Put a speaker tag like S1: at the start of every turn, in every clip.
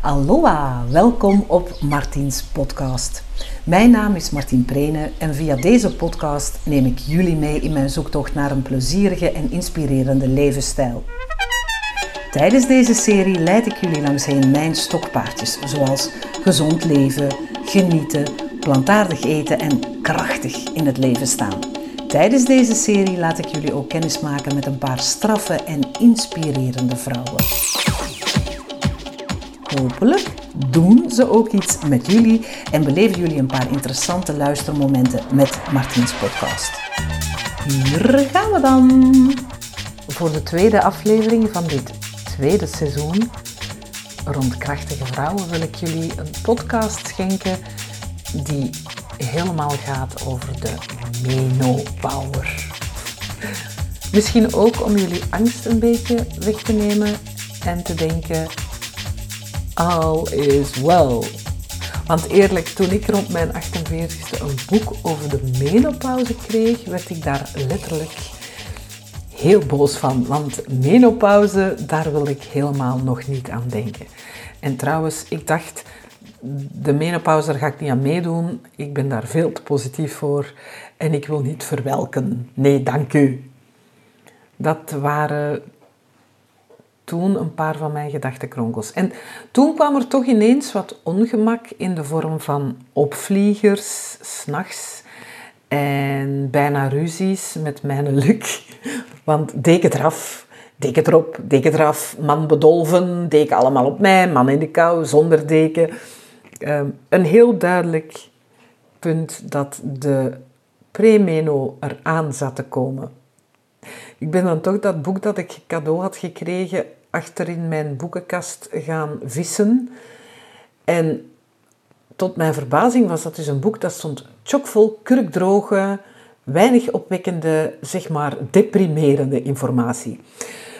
S1: Aloha, welkom op Martiens podcast. Mijn naam is Martien Prene en via deze podcast neem ik jullie mee in mijn zoektocht naar een plezierige en inspirerende levensstijl. Tijdens deze serie leid ik jullie langsheen mijn stokpaardjes, zoals gezond leven, genieten, plantaardig eten en krachtig in het leven staan. Tijdens deze serie laat ik jullie ook kennis maken met een paar straffe en inspirerende vrouwen. Hopelijk doen ze ook iets met jullie en beleven jullie een paar interessante luistermomenten met Martiens podcast. Hier gaan we dan. Voor de tweede aflevering van dit tweede seizoen rond krachtige vrouwen wil ik jullie een podcast schenken die helemaal gaat over de menopower. Misschien ook om jullie angst een beetje weg te nemen en te denken all is well. Want eerlijk, toen ik rond mijn 48ste een boek over de menopauze kreeg, werd ik daar letterlijk heel boos van. Want menopauze, daar wil ik helemaal nog niet aan denken. En trouwens, ik dacht, de menopauze, daar ga ik niet aan meedoen. Ik ben daar veel te positief voor. En ik wil niet verwelken. Nee, dank u. Dat waren toen een paar van mijn gedachtenkronkels. En toen kwam er toch ineens wat ongemak in de vorm van opvliegers, s'nachts en bijna ruzies met mijn luk. Want deken eraf, deken erop, deken eraf, man bedolven, deken allemaal op mij, man in de kou, zonder deken. Um, een heel duidelijk punt dat de premeno eraan zat te komen. Ik ben dan toch dat boek dat ik cadeau had gekregen achter in mijn boekenkast gaan vissen. En tot mijn verbazing was dat dus een boek dat stond chockvol kurkdroge, weinig opwekkende, zeg maar deprimerende informatie.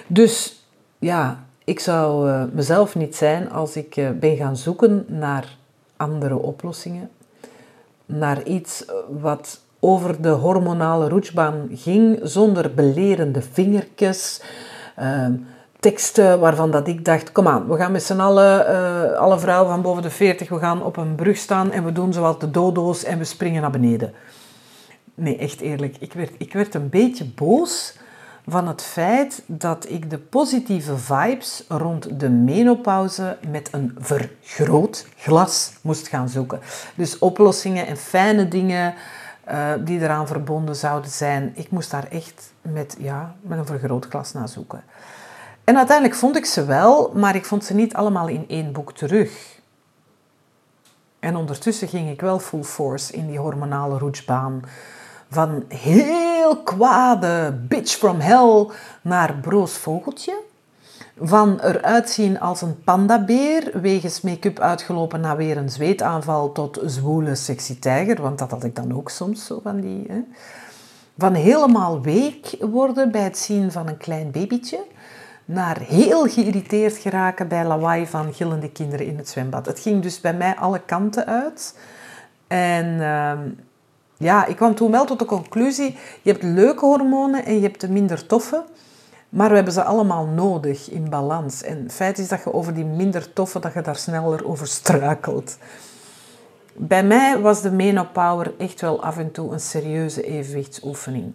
S1: Dus ja, ik zou uh, mezelf niet zijn als ik uh, ben gaan zoeken naar andere oplossingen. Naar iets wat over de hormonale roetsbaan ging, zonder belerende vingertjes. Uh, teksten waarvan dat ik dacht, kom aan, we gaan met z'n allen, uh, alle vrouwen van boven de 40, we gaan op een brug staan en we doen zoals de dodo's en we springen naar beneden. Nee, echt eerlijk, ik werd, ik werd een beetje boos van het feit dat ik de positieve vibes rond de menopauze met een vergrootglas moest gaan zoeken. Dus oplossingen en fijne dingen uh, die eraan verbonden zouden zijn. Ik moest daar echt met, ja, met een vergrootglas naar zoeken. En uiteindelijk vond ik ze wel, maar ik vond ze niet allemaal in één boek terug. En ondertussen ging ik wel full force in die hormonale roetsbaan. Van heel kwade bitch from hell naar broos vogeltje. Van eruit zien als een pandabeer, wegens make-up uitgelopen naar weer een zweetaanval, tot zwoele sexy tijger, want dat had ik dan ook soms zo van die. Hè. Van helemaal week worden bij het zien van een klein babytje, naar heel geïrriteerd geraken bij lawaai van gillende kinderen in het zwembad. Het ging dus bij mij alle kanten uit. En ehm, ja, ik kwam toen wel tot de conclusie, je hebt leuke hormonen en je hebt de minder toffe. Maar we hebben ze allemaal nodig in balans. En het feit is dat je over die minder toffe, dat je daar sneller over struikelt. Bij mij was de menopower echt wel af en toe een serieuze evenwichtsoefening.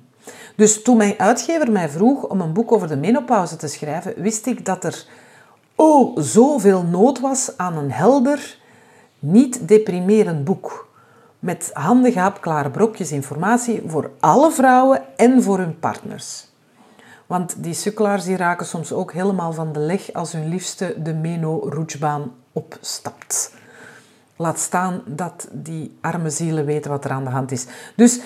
S1: Dus toen mijn uitgever mij vroeg om een boek over de menopauze te schrijven, wist ik dat er oh, zoveel nood was aan een helder, niet deprimerend boek. Met handige hapklare brokjes informatie voor alle vrouwen en voor hun partners. Want die sukkelaars die raken soms ook helemaal van de leg als hun liefste de meno-roetsbaan opstapt. Laat staan dat die arme zielen weten wat er aan de hand is. Dus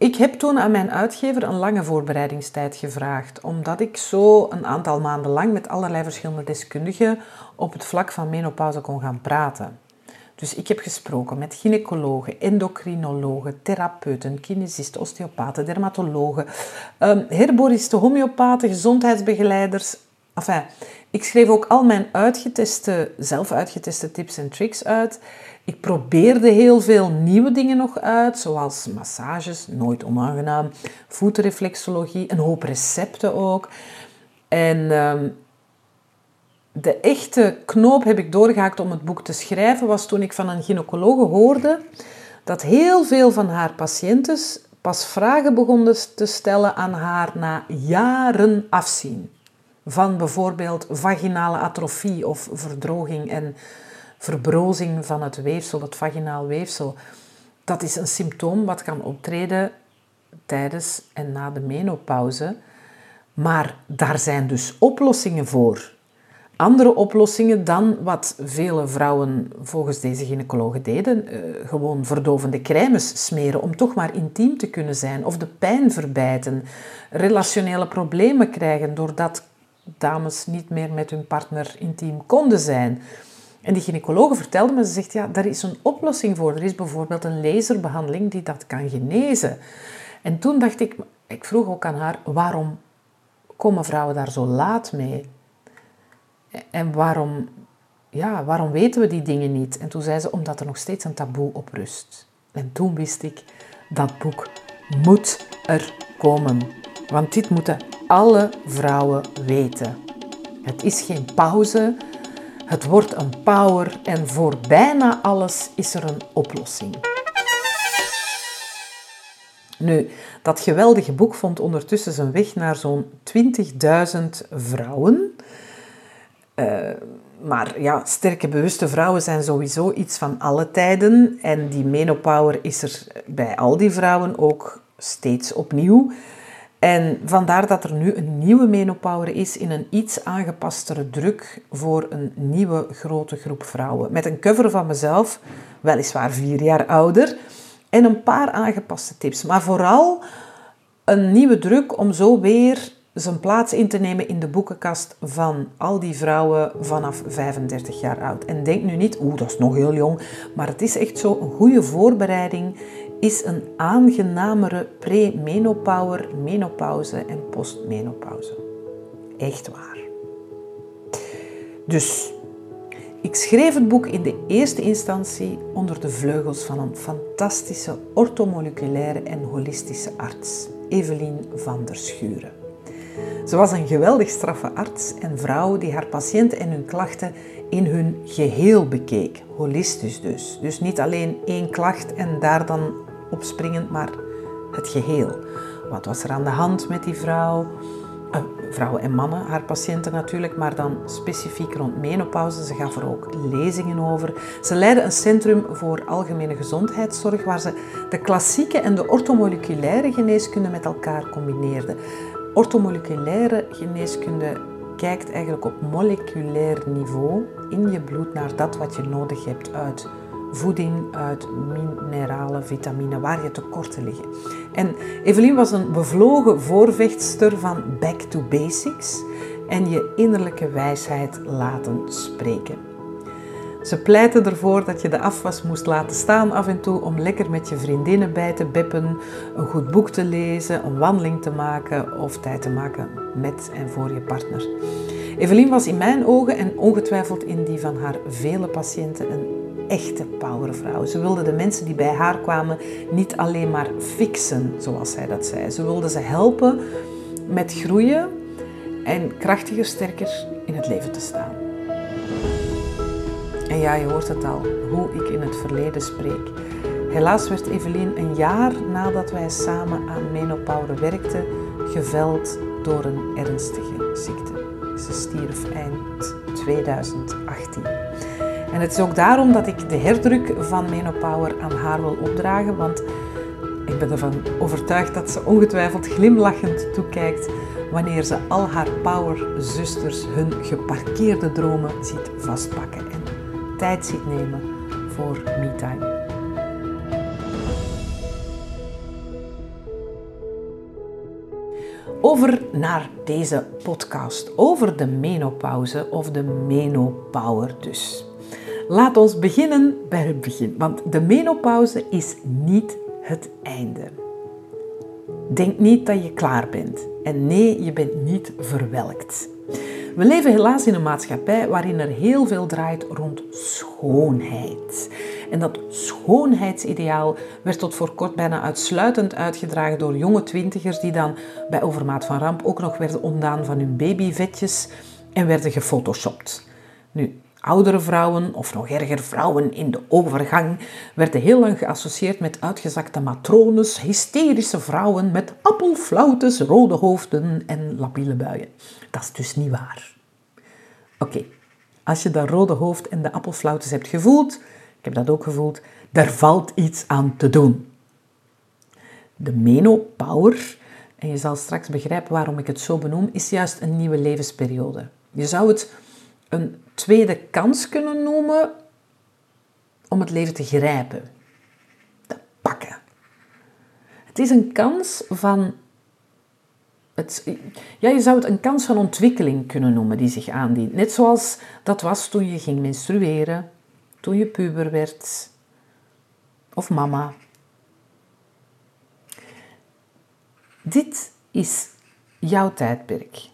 S1: ik heb toen aan mijn uitgever een lange voorbereidingstijd gevraagd, omdat ik zo een aantal maanden lang met allerlei verschillende deskundigen op het vlak van menopauze kon gaan praten. Dus ik heb gesproken met gynaecologen, endocrinologen, therapeuten, kinesisten, osteopaten, dermatologen, um, herboristen, homeopaten, gezondheidsbegeleiders. Enfin, ik schreef ook al mijn uitgeteste, zelf uitgeteste tips en tricks uit. Ik probeerde heel veel nieuwe dingen nog uit, zoals massages, nooit onaangenaam, voetreflexologie, een hoop recepten ook. En um, de echte knoop heb ik doorgehaakt om het boek te schrijven, was toen ik van een gynaecologe hoorde dat heel veel van haar patiënten pas vragen begonnen te stellen aan haar na jaren afzien. Van bijvoorbeeld vaginale atrofie of verdroging en verbrozing van het weefsel, het vaginaal weefsel. Dat is een symptoom wat kan optreden tijdens en na de menopauze. Maar daar zijn dus oplossingen voor. Andere oplossingen dan wat vele vrouwen volgens deze gynaecologen deden. Uh, gewoon verdovende crèmes smeren om toch maar intiem te kunnen zijn. Of de pijn verbijten. Relationele problemen krijgen doordat dames niet meer met hun partner intiem konden zijn. En die gynaecologe vertelde me, ze zegt, ja, daar is een oplossing voor. Er is bijvoorbeeld een laserbehandeling die dat kan genezen. En toen dacht ik, ik vroeg ook aan haar, waarom komen vrouwen daar zo laat mee? En waarom, ja, waarom weten we die dingen niet? En toen zei ze, omdat er nog steeds een taboe op rust. En toen wist ik, dat boek moet er komen. Want dit moeten alle vrouwen weten. Het is geen pauze, het wordt een power en voor bijna alles is er een oplossing. Nu, dat geweldige boek vond ondertussen zijn weg naar zo'n 20.000 vrouwen. Uh, maar ja, sterke bewuste vrouwen zijn sowieso iets van alle tijden. En die menopower is er bij al die vrouwen ook steeds opnieuw. En vandaar dat er nu een nieuwe menopower is in een iets aangepastere druk voor een nieuwe grote groep vrouwen. Met een cover van mezelf, weliswaar vier jaar ouder, en een paar aangepaste tips. Maar vooral een nieuwe druk om zo weer zijn plaats in te nemen in de boekenkast van al die vrouwen vanaf 35 jaar oud. En denk nu niet, oeh, dat is nog heel jong, maar het is echt zo een goede voorbereiding is een aangenamere pre-menopauze, menopauze en postmenopauze. Echt waar. Dus ik schreef het boek in de eerste instantie onder de vleugels van een fantastische ortomoleculaire en holistische arts, Evelien van der Schuren. Ze was een geweldig straffe arts en vrouw die haar patiënten en hun klachten in hun geheel bekeek, holistisch dus. Dus niet alleen één klacht en daar dan opspringend, maar het geheel. Wat was er aan de hand met die vrouw? Uh, vrouwen en mannen, haar patiënten natuurlijk, maar dan specifiek rond menopauze. Ze gaf er ook lezingen over. Ze leidde een centrum voor algemene gezondheidszorg waar ze de klassieke en de ortomoleculaire geneeskunde met elkaar combineerde. Ortomoleculaire geneeskunde kijkt eigenlijk op moleculair niveau in je bloed naar dat wat je nodig hebt uit voeding, uit mineralen, vitamine, waar je tekorten liggen. En Evelien was een bevlogen voorvechtster van back to basics en je innerlijke wijsheid laten spreken. Ze pleitte ervoor dat je de afwas moest laten staan af en toe om lekker met je vriendinnen bij te beppen, een goed boek te lezen, een wandeling te maken of tijd te maken met en voor je partner. Evelien was in mijn ogen en ongetwijfeld in die van haar vele patiënten een echte powervrouw. Ze wilde de mensen die bij haar kwamen niet alleen maar fixen, zoals zij dat zei. Ze wilde ze helpen met groeien en krachtiger, sterker in het leven te staan. En ja, je hoort het al, hoe ik in het verleden spreek. Helaas werd Evelien een jaar nadat wij samen aan menopauze werkten, geveld door een ernstige ziekte. Ze stierf eind 2018. En het is ook daarom dat ik de herdruk van Menopower aan haar wil opdragen, want ik ben ervan overtuigd dat ze ongetwijfeld glimlachend toekijkt wanneer ze al haar power-zusters hun geparkeerde dromen ziet vastpakken en tijd ziet nemen voor me-time. Over naar deze podcast over de menopauze of de menopower dus. Laat ons beginnen bij het begin, want de menopauze is niet het einde. Denk niet dat je klaar bent. En nee, je bent niet verwelkt. We leven helaas in een maatschappij waarin er heel veel draait rond schoonheid. En dat schoonheidsideaal werd tot voor kort bijna uitsluitend uitgedragen door jonge twintigers die dan bij overmaat van ramp ook nog werden ontdaan van hun babyvetjes en werden gefotoshopt. Nu, oudere vrouwen, of nog erger vrouwen in de overgang, werden heel lang geassocieerd met uitgezakte matrones, hysterische vrouwen met appelflautes, rode hoofden en labiele buien. Dat is dus niet waar. Oké, als je dat rode hoofd en de appelflautes hebt gevoeld, ik heb dat ook gevoeld, daar valt iets aan te doen. De menopower, en je zal straks begrijpen waarom ik het zo benoem, is juist een nieuwe levensperiode. Je zou het een tweede kans kunnen noemen om het leven te grijpen, te pakken. Het is een kans van. Het, ja, je zou het een kans van ontwikkeling kunnen noemen die zich aandient. Net zoals dat was toen je ging menstrueren, toen je puber werd, of mama. Dit is jouw tijdperk.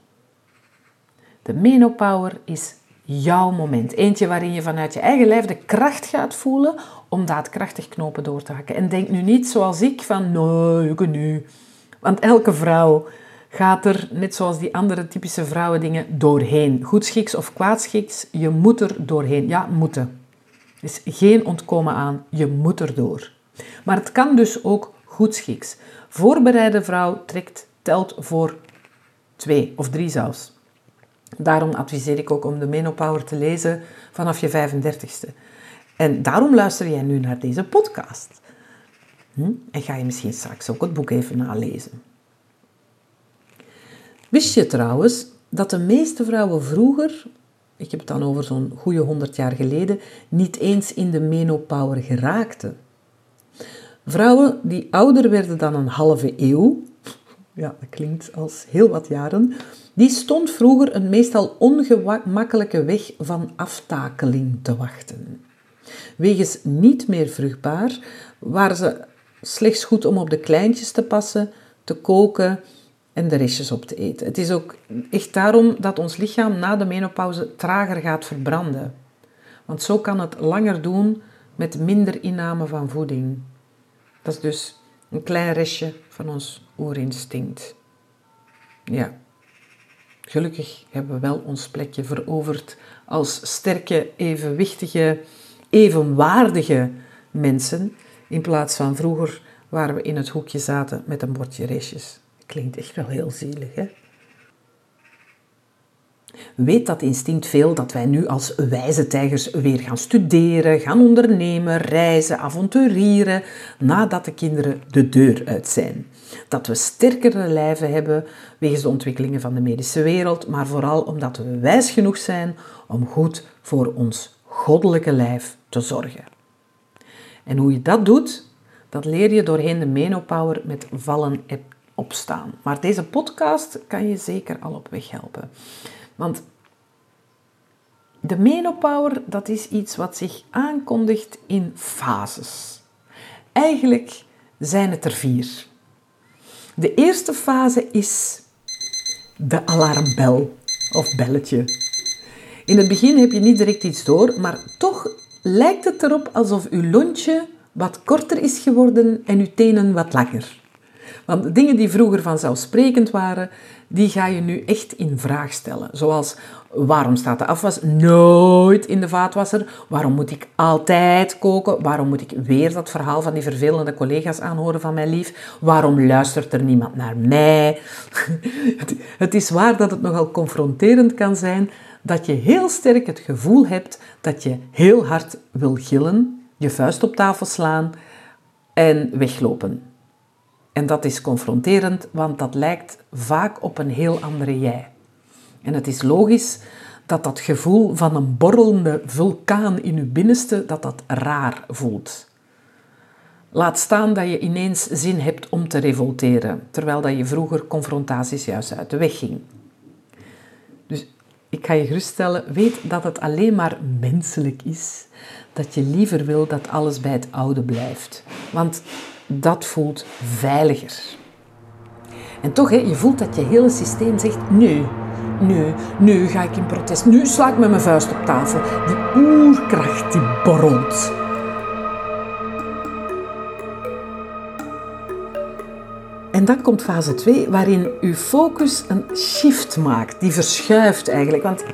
S1: De menopower is jouw moment. Eentje waarin je vanuit je eigen lijf de kracht gaat voelen om daadkrachtig knopen door te hakken. En denk nu niet zoals ik van, nee, ik nu. Want elke vrouw gaat er, net zoals die andere typische vrouwen dingen, doorheen. Goedschiks of kwaadschiks, je moet er doorheen. Ja, moeten. Er is geen ontkomen aan, je moet er door. Maar het kan dus ook goedschiks. Voorbereide vrouw trekt, telt voor twee of drie zelfs. Daarom adviseer ik ook om de Menopower te lezen vanaf je 35ste. En daarom luister jij nu naar deze podcast. Hm? En ga je misschien straks ook het boek even nalezen. Wist je trouwens dat de meeste vrouwen vroeger, ik heb het dan over zo'n goede 100 jaar geleden, niet eens in de menopower geraakten? Vrouwen die ouder werden dan een halve eeuw, ja, dat klinkt als heel wat jaren, die stond vroeger een meestal ongemakkelijke weg van aftakeling te wachten. Wegens niet meer vruchtbaar waren ze slechts goed om op de kleintjes te passen, te koken en de restjes op te eten. Het is ook echt daarom dat ons lichaam na de menopauze trager gaat verbranden. Want zo kan het langer doen met minder inname van voeding. Dat is dus een klein restje van ons oerinstinct. Ja. Gelukkig hebben we wel ons plekje veroverd als sterke, evenwichtige, evenwaardige mensen. In plaats van vroeger waar we in het hoekje zaten met een bordje restjes. Klinkt echt wel heel zielig, hè? Weet dat instinct veel dat wij nu als wijze tijgers weer gaan studeren, gaan ondernemen, reizen, avonturieren, nadat de kinderen de deur uit zijn. Dat we sterkere lijven hebben wegens de ontwikkelingen van de medische wereld, maar vooral omdat we wijs genoeg zijn om goed voor ons goddelijke lijf te zorgen. En hoe je dat doet, dat leer je doorheen de Menopower met vallen en opstaan. Maar deze podcast kan je zeker al op weg helpen. Want de menopower, dat is iets wat zich aankondigt in fases. Eigenlijk zijn het er vier. De eerste fase is de alarmbel of belletje. In het begin heb je niet direct iets door, maar toch lijkt het erop alsof uw lontje wat korter is geworden en uw tenen wat langer. Want dingen die vroeger vanzelfsprekend waren, die ga je nu echt in vraag stellen. Zoals, waarom staat de afwas nooit in de vaatwasser? Waarom moet ik altijd koken? Waarom moet ik weer dat verhaal van die vervelende collega's aanhoren van mijn lief? Waarom luistert er niemand naar mij? Het is waar dat het nogal confronterend kan zijn dat je heel sterk het gevoel hebt dat je heel hard wil gillen, je vuist op tafel slaan en weglopen. En dat is confronterend, want dat lijkt vaak op een heel andere jij. En het is logisch dat dat gevoel van een borrelende vulkaan in je binnenste, dat dat raar voelt. Laat staan dat je ineens zin hebt om te revolteren, terwijl dat je vroeger confrontaties juist uit de weg ging. Dus ik ga je geruststellen, weet dat het alleen maar menselijk is, dat je liever wil dat alles bij het oude blijft. Want dat voelt veiliger. En toch, hè, je voelt dat je hele systeem zegt, nee, nee, nu ga ik in protest. Nu sla ik met mijn vuist op tafel. Die oerkracht die borrelt. En dan komt fase 2, waarin uw focus een shift maakt, die verschuift eigenlijk. Want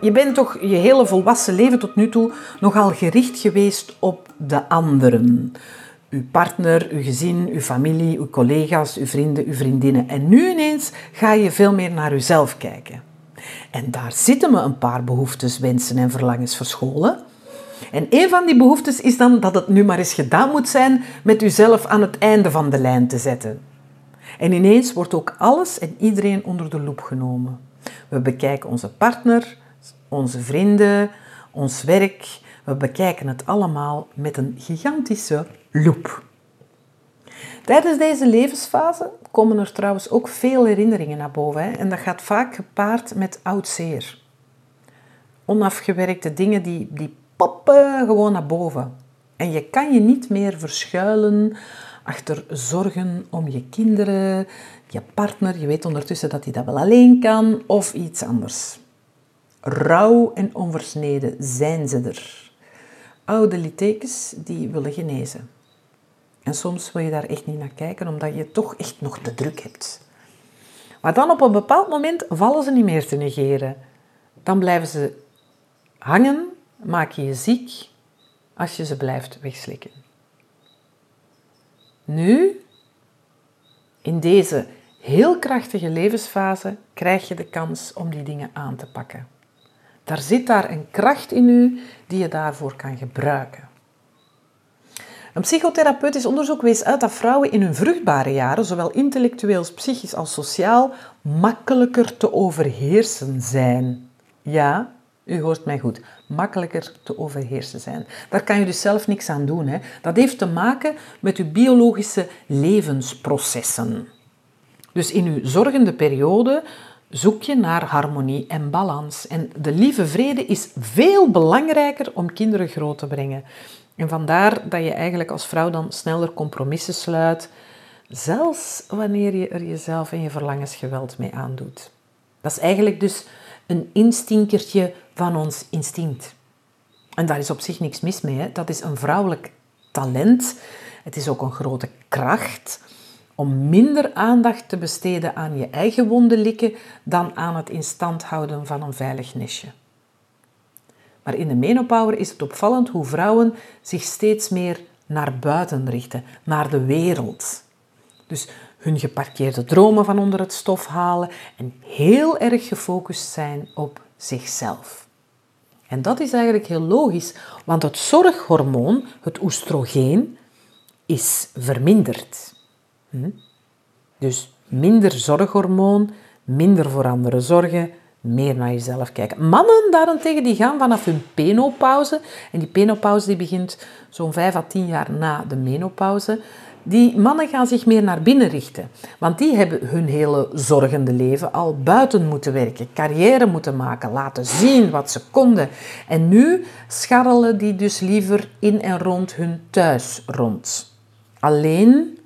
S1: je bent toch je hele volwassen leven tot nu toe nogal gericht geweest op de anderen. Uw partner, uw gezin, uw familie, uw collega's, uw vrienden, uw vriendinnen. En nu ineens ga je veel meer naar uzelf kijken. En daar zitten me een paar behoeftes, wensen en verlangens verscholen. En een van die behoeftes is dan dat het nu maar eens gedaan moet zijn met uzelf aan het einde van de lijn te zetten. En ineens wordt ook alles en iedereen onder de loep genomen. We bekijken onze partner, onze vrienden, ons werk. We bekijken het allemaal met een gigantische loep. Tijdens deze levensfase komen er trouwens ook veel herinneringen naar boven. Hè? En dat gaat vaak gepaard met oud zeer. Onafgewerkte dingen die, die poppen gewoon naar boven. En je kan je niet meer verschuilen achter zorgen om je kinderen, je partner. Je weet ondertussen dat hij dat wel alleen kan of iets anders. Rauw en onversneden zijn ze er. Oude littekens die willen genezen. En soms wil je daar echt niet naar kijken, omdat je toch echt nog te druk hebt. Maar dan op een bepaald moment vallen ze niet meer te negeren. Dan blijven ze hangen, maak je je ziek als je ze blijft wegslikken. Nu, in deze heel krachtige levensfase, krijg je de kans om die dingen aan te pakken. Daar zit daar een kracht in u die je daarvoor kan gebruiken. Een psychotherapeutisch onderzoek wees uit dat vrouwen in hun vruchtbare jaren, zowel intellectueel, psychisch als sociaal, makkelijker te overheersen zijn. Ja, u hoort mij goed. Makkelijker te overheersen zijn. Daar kan je dus zelf niks aan doen. Hè. Dat heeft te maken met uw biologische levensprocessen. Dus in uw zorgende periode zoek je naar harmonie en balans. En de lieve vrede is veel belangrijker om kinderen groot te brengen. En vandaar dat je eigenlijk als vrouw dan sneller compromissen sluit, zelfs wanneer je er jezelf en je verlangens geweld mee aandoet. Dat is eigenlijk dus een instinkertje van ons instinct. En daar is op zich niks mis mee. Dat is een vrouwelijk talent. Het is ook een grote kracht om minder aandacht te besteden aan je eigen wonden likken dan aan het in stand houden van een veilig nestje. Maar in de menopauze is het opvallend hoe vrouwen zich steeds meer naar buiten richten, naar de wereld. Dus hun geparkeerde dromen van onder het stof halen en heel erg gefocust zijn op zichzelf. En dat is eigenlijk heel logisch, want het zorghormoon, het oestrogeen, is verminderd. Hm? Dus minder zorghormoon, minder voor anderen zorgen, meer naar jezelf kijken. Mannen daarentegen die gaan vanaf hun penopauze, en die penopauze die begint zo'n 5 à 10 jaar na de menopauze, die mannen gaan zich meer naar binnen richten. Want die hebben hun hele zorgende leven al buiten moeten werken, carrière moeten maken, laten zien wat ze konden. En nu scharrelen die dus liever in en rond hun thuis rond. Alleen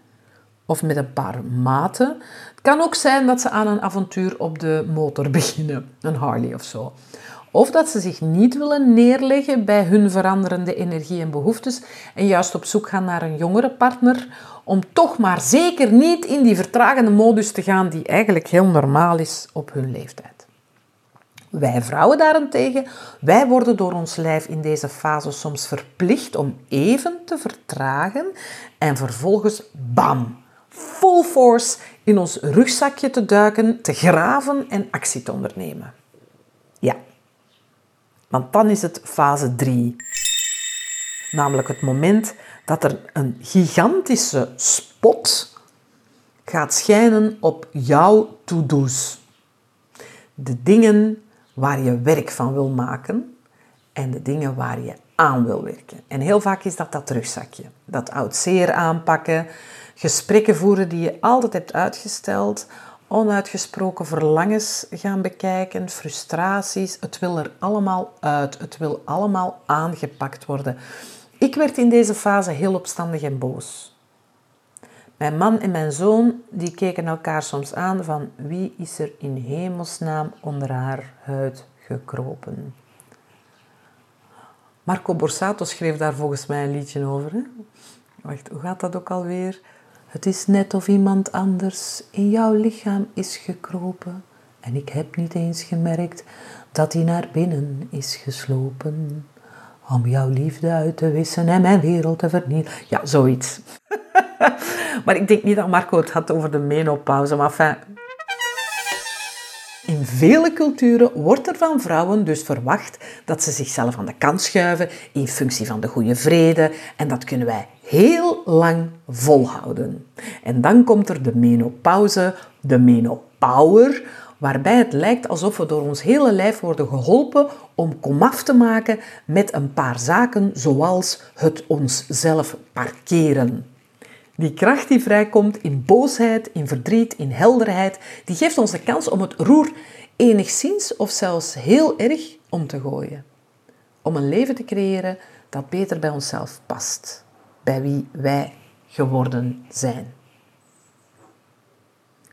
S1: of met een paar maten. Het kan ook zijn dat ze aan een avontuur op de motor beginnen, een Harley of zo. Of dat ze zich niet willen neerleggen bij hun veranderende energie en behoeftes en juist op zoek gaan naar een jongere partner om toch maar zeker niet in die vertragende modus te gaan die eigenlijk heel normaal is op hun leeftijd. Wij vrouwen daarentegen, wij worden door ons lijf in deze fase soms verplicht om even te vertragen en vervolgens bam, full force in ons rugzakje te duiken, te graven en actie te ondernemen. Ja, want dan is het fase 3. Namelijk het moment dat er een gigantische spot gaat schijnen op jouw to-do's. De dingen waar je werk van wil maken en de dingen waar je aan wil werken. En heel vaak is dat dat rugzakje. Dat oud zeer aanpakken, gesprekken voeren die je altijd hebt uitgesteld, onuitgesproken verlangens gaan bekijken, frustraties. Het wil er allemaal uit. Het wil allemaal aangepakt worden. Ik werd in deze fase heel opstandig en boos. Mijn man en mijn zoon die keken elkaar soms aan van wie is er in hemelsnaam onder haar huid gekropen. Marco Borsato schreef daar volgens mij een liedje over. Hè? Wacht, hoe gaat dat ook alweer? Het is net of iemand anders in jouw lichaam is gekropen. En ik heb niet eens gemerkt dat hij naar binnen is geslopen. Om jouw liefde uit te wissen en mijn wereld te vernietigen. Ja, zoiets. maar ik denk niet dat Marco het had over de menopauze. Maar enfin, in vele culturen wordt er van vrouwen dus verwacht dat ze zichzelf aan de kant schuiven in functie van de goede vrede. En dat kunnen wij heel lang volhouden. En dan komt er de menopauze, de menopower, waarbij het lijkt alsof we door ons hele lijf worden geholpen om komaf te maken met een paar zaken zoals het onszelf parkeren. Die kracht die vrijkomt in boosheid, in verdriet, in helderheid, die geeft ons de kans om het roer enigszins of zelfs heel erg om te gooien. Om een leven te creëren dat beter bij onszelf past, bij wie wij geworden zijn.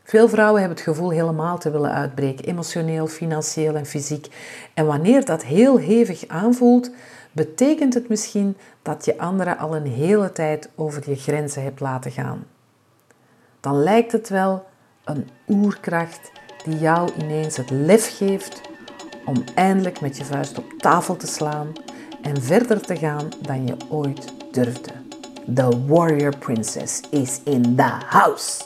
S1: Veel vrouwen hebben het gevoel helemaal te willen uitbreken, emotioneel, financieel en fysiek. En wanneer dat heel hevig aanvoelt, betekent het misschien dat je anderen al een hele tijd over je grenzen hebt laten gaan. Dan lijkt het wel een oerkracht die jou ineens het lef geeft om eindelijk met je vuist op tafel te slaan en verder te gaan dan je ooit durfde. The Warrior Princess is in the house.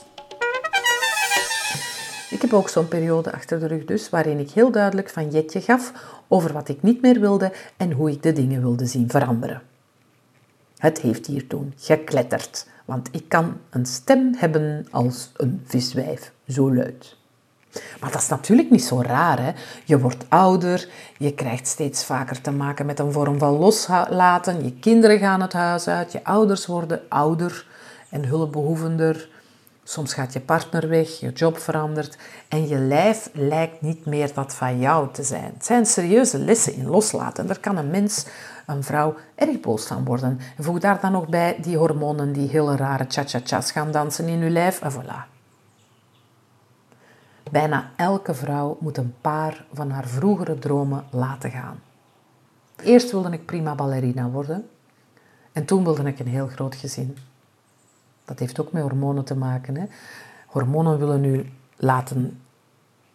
S1: Ik heb ook zo'n periode achter de rug dus, waarin ik heel duidelijk van jetje gaf over wat ik niet meer wilde en hoe ik de dingen wilde zien veranderen. Het heeft hier toen gekletterd, want ik kan een stem hebben als een viswijf, zo luid. Maar dat is natuurlijk niet zo raar. Hè? Je wordt ouder, je krijgt steeds vaker te maken met een vorm van loslaten. Je kinderen gaan het huis uit, je ouders worden ouder en hulpbehoevender. Soms gaat je partner weg, je job verandert en je lijf lijkt niet meer dat van jou te zijn. Het zijn serieuze lessen in loslaten. Daar kan een mens, een vrouw, erg boos van worden. En voeg daar dan nog bij die hormonen die hele rare cha-cha-cha's gaan dansen in je lijf en voilà. Bijna elke vrouw moet een paar van haar vroegere dromen laten gaan. Eerst wilde ik prima ballerina worden en toen wilde ik een heel groot gezin. Dat heeft ook met hormonen te maken. Hè? Hormonen willen u laten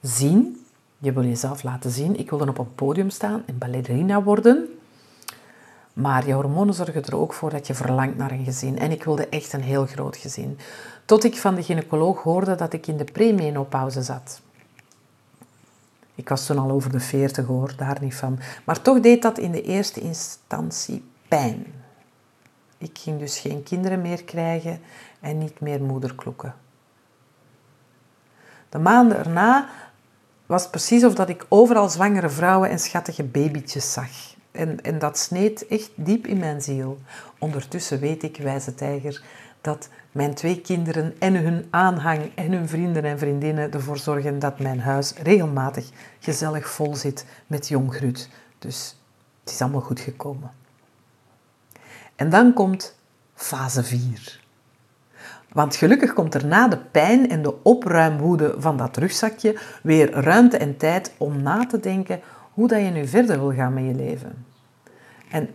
S1: zien. Je wil jezelf laten zien. Ik wilde op een podium staan en ballerina worden. Maar je hormonen zorgen er ook voor dat je verlangt naar een gezin. En ik wilde echt een heel groot gezin. Tot ik van de gynaecoloog hoorde dat ik in de premenopauze zat. Ik was toen al over de 40 hoor, daar niet van. Maar toch deed dat in de eerste instantie pijn. Ik ging dus geen kinderen meer krijgen en niet meer moederkloeken. De maanden erna was het precies of dat ik overal zwangere vrouwen en schattige babytjes zag. En, en dat sneed echt diep in mijn ziel. Ondertussen weet ik, wijze tijger, dat mijn twee kinderen en hun aanhang en hun vrienden en vriendinnen ervoor zorgen dat mijn huis regelmatig gezellig vol zit met jonggrut. Dus het is allemaal goed gekomen. En dan komt fase 4. Want gelukkig komt er na de pijn en de opruimwoede van dat rugzakje weer ruimte en tijd om na te denken hoe dat je nu verder wil gaan met je leven. En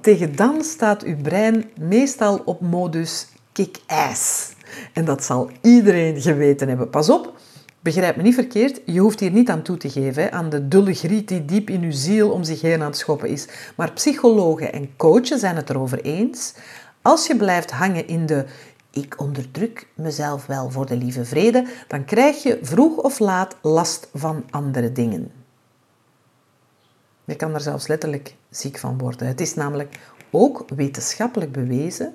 S1: tegen dan staat uw brein meestal op modus kick-ass. En dat zal iedereen geweten hebben. Pas op, begrijp me niet verkeerd, je hoeft hier niet aan toe te geven, aan de dulle griet die diep in uw ziel om zich heen aan het schoppen is. Maar psychologen en coaches zijn het erover eens. Als je blijft hangen in de ik onderdruk mezelf wel voor de lieve vrede, dan krijg je vroeg of laat last van andere dingen. Je kan er zelfs letterlijk ziek van worden. Het is namelijk ook wetenschappelijk bewezen,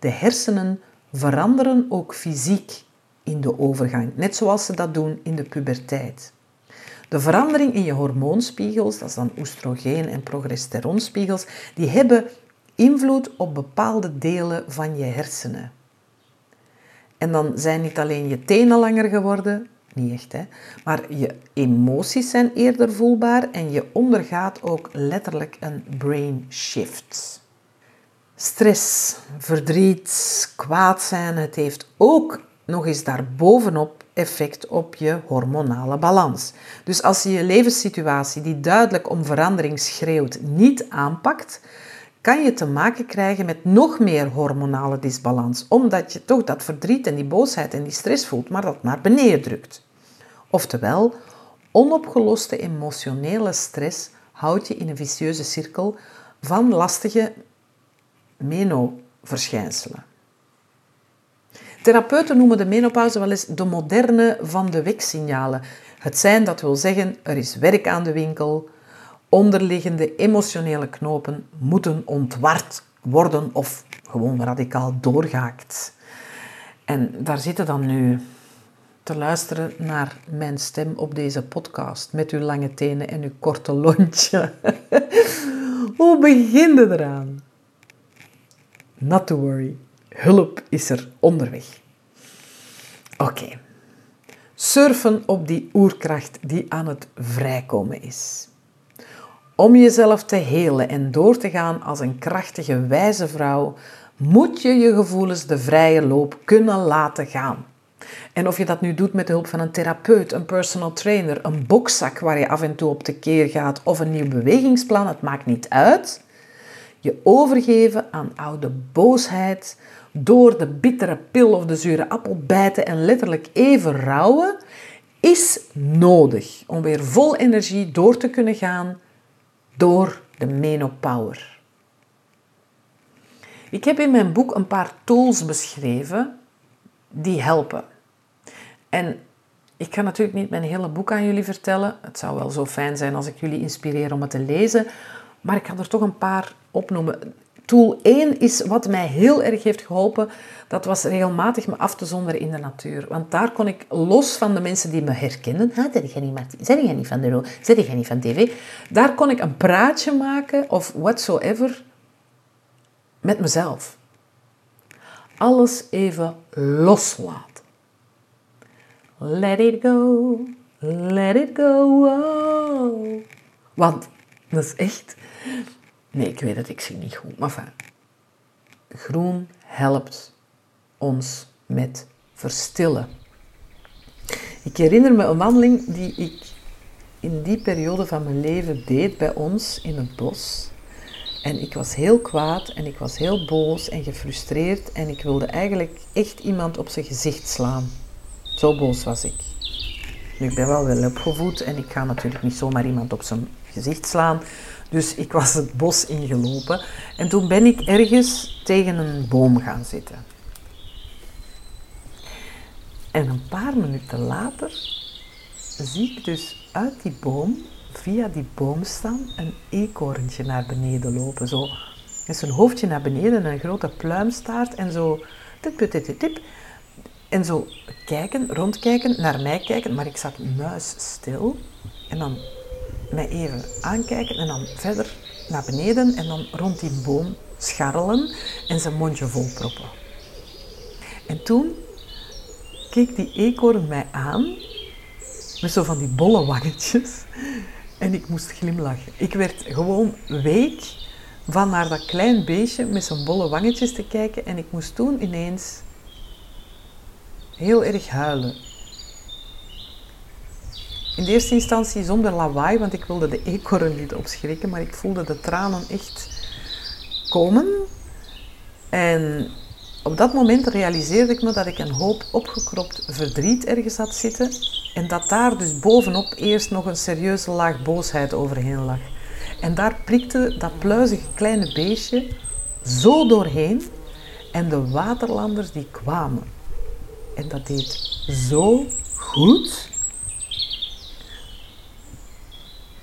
S1: de hersenen veranderen ook fysiek in de overgang, net zoals ze dat doen in de puberteit. De verandering in je hormoonspiegels, dat is dan oestrogeen- en progesteronspiegels, die hebben invloed op bepaalde delen van je hersenen. En dan zijn niet alleen je tenen langer geworden, niet echt, hè, maar je emoties zijn eerder voelbaar en je ondergaat ook letterlijk een brain shift. Stress, verdriet, kwaad zijn, het heeft ook nog eens daarbovenop effect op je hormonale balans. Dus als je je levenssituatie die duidelijk om verandering schreeuwt niet aanpakt, kan je te maken krijgen met nog meer hormonale disbalans, omdat je toch dat verdriet en die boosheid en die stress voelt, maar dat naar beneden drukt. Oftewel, onopgeloste emotionele stress houdt je in een vicieuze cirkel van lastige menoverschijnselen. Therapeuten noemen de menopauze wel eens de moderne van de weksignalen. Het zijn, dat wil zeggen, er is werk aan de winkel, onderliggende emotionele knopen moeten ontward worden of gewoon radicaal doorgehaakt. En daar zitten dan nu te luisteren naar mijn stem op deze podcast met uw lange tenen en uw korte lontje. Hoe begin je eraan? Not to worry, hulp is er onderweg. Oké, surfen op die oerkracht die aan het vrijkomen is. Om jezelf te helen en door te gaan als een krachtige, wijze vrouw, moet je je gevoelens de vrije loop kunnen laten gaan. En of je dat nu doet met de hulp van een therapeut, een personal trainer, een bokzak waar je af en toe op tekeer gaat of een nieuw bewegingsplan, het maakt niet uit. Je overgeven aan oude boosheid, door de bittere pil of de zure appel bijten en letterlijk even rouwen, is nodig om weer vol energie door te kunnen gaan door de menopower. Ik heb in mijn boek een paar tools beschreven die helpen. En ik ga natuurlijk niet mijn hele boek aan jullie vertellen. Het zou wel zo fijn zijn als ik jullie inspireer om het te lezen. Maar ik ga er toch een paar opnoemen. Tool 1 is wat mij heel erg heeft geholpen. Dat was regelmatig me af te zonderen in de natuur. Want daar kon ik los van de mensen die me herkennen. Ah, zeg jij niet, Martin? jij niet van de? Zeg jij niet van tv? Daar kon ik een praatje maken of whatsoever met mezelf. Alles even loslaten. Let it go, let it go. Oh. Want dat is echt Nee, ik weet het, ik zie niet goed. Maar groen helpt ons met verstillen. Ik herinner me een wandeling die ik in die periode van mijn leven deed bij ons in het bos. En ik was heel kwaad en ik was heel boos en gefrustreerd en ik wilde eigenlijk echt iemand op zijn gezicht slaan. Zo boos was ik. Nu, ik ben wel wel opgevoed en ik ga natuurlijk niet zomaar iemand op zijn gezicht slaan. Dus ik was het bos ingelopen en toen ben ik ergens tegen een boom gaan zitten. En een paar minuten later zie ik dus uit die boom, via die boomstam, een eekhoorntje naar beneden lopen. Zo met zijn hoofdje naar beneden, een grote pluimstaart en zo tip, tip, tip. En zo kijken, rondkijken, naar mij kijken, maar ik zat muisstil. En dan mij even aankijken en dan verder naar beneden en dan rond die boom scharrelen en zijn mondje volproppen. En toen keek die eekhoorn mij aan met zo van die bolle wangetjes en ik moest glimlachen. Ik werd gewoon week van naar dat klein beestje met zijn bolle wangetjes te kijken en ik moest toen ineens heel erg huilen. In de eerste instantie zonder lawaai, want ik wilde de eekhoorn niet opschrikken, maar ik voelde de tranen echt komen. En op dat moment realiseerde ik me dat ik een hoop opgekropt verdriet ergens had zitten en dat daar dus bovenop eerst nog een serieuze laag boosheid overheen lag. En daar prikte dat pluizige kleine beestje zo doorheen en de waterlanders die kwamen. En dat deed zo goed.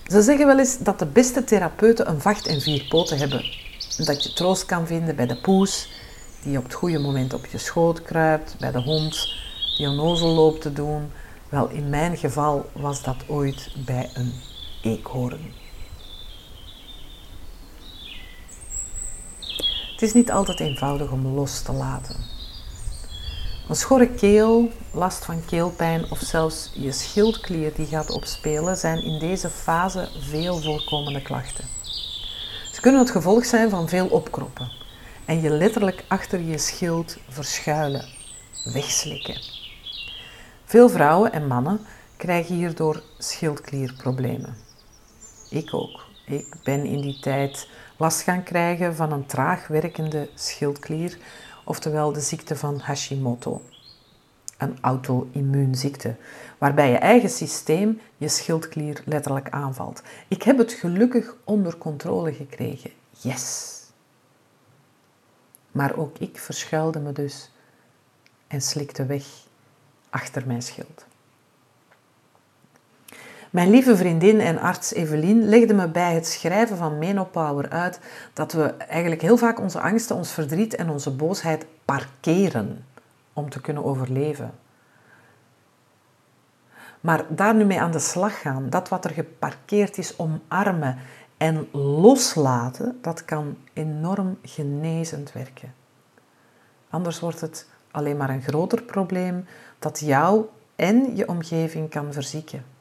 S1: Ze zeggen wel eens dat de beste therapeuten een vacht en vier poten hebben. Dat je troost kan vinden bij de poes, die op het goede moment op je schoot kruipt, bij de hond die onnozel loopt te doen. Wel, in mijn geval was dat ooit bij een eekhoorn. Het is niet altijd eenvoudig om los te laten. Een schorre keel, last van keelpijn of zelfs je schildklier die gaat opspelen zijn in deze fase veel voorkomende klachten. Ze kunnen het gevolg zijn van veel opkroppen en je letterlijk achter je schild verschuilen, wegslikken. Veel vrouwen en mannen krijgen hierdoor schildklierproblemen. Ik ook. Ik ben in die tijd last gaan krijgen van een traag werkende schildklier, oftewel de ziekte van Hashimoto. Een auto-immuunziekte, waarbij je eigen systeem je schildklier letterlijk aanvalt. Ik heb het gelukkig onder controle gekregen. Yes! Maar ook ik verschuilde me dus en slikte weg achter mijn schild. Mijn lieve vriendin en arts Evelien legde me bij het schrijven van Menopower uit dat we eigenlijk heel vaak onze angsten, ons verdriet en onze boosheid parkeren om te kunnen overleven. Maar daar nu mee aan de slag gaan, dat wat er geparkeerd is, omarmen en loslaten, dat kan enorm genezend werken. Anders wordt het alleen maar een groter probleem dat jou en je omgeving kan verzieken.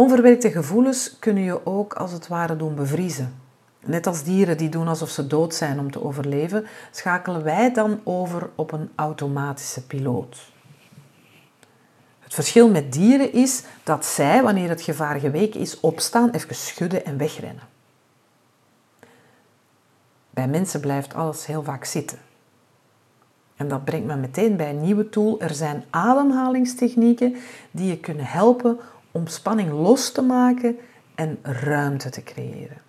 S1: Onverwerkte gevoelens kunnen je ook als het ware doen bevriezen. Net als dieren die doen alsof ze dood zijn om te overleven, schakelen wij dan over op een automatische piloot. Het verschil met dieren is dat zij, wanneer het gevaar geweken is, opstaan, even schudden en wegrennen. Bij mensen blijft alles heel vaak zitten. En dat brengt me meteen bij een nieuwe tool. Er zijn ademhalingstechnieken die je kunnen helpen om spanning los te maken en ruimte te creëren.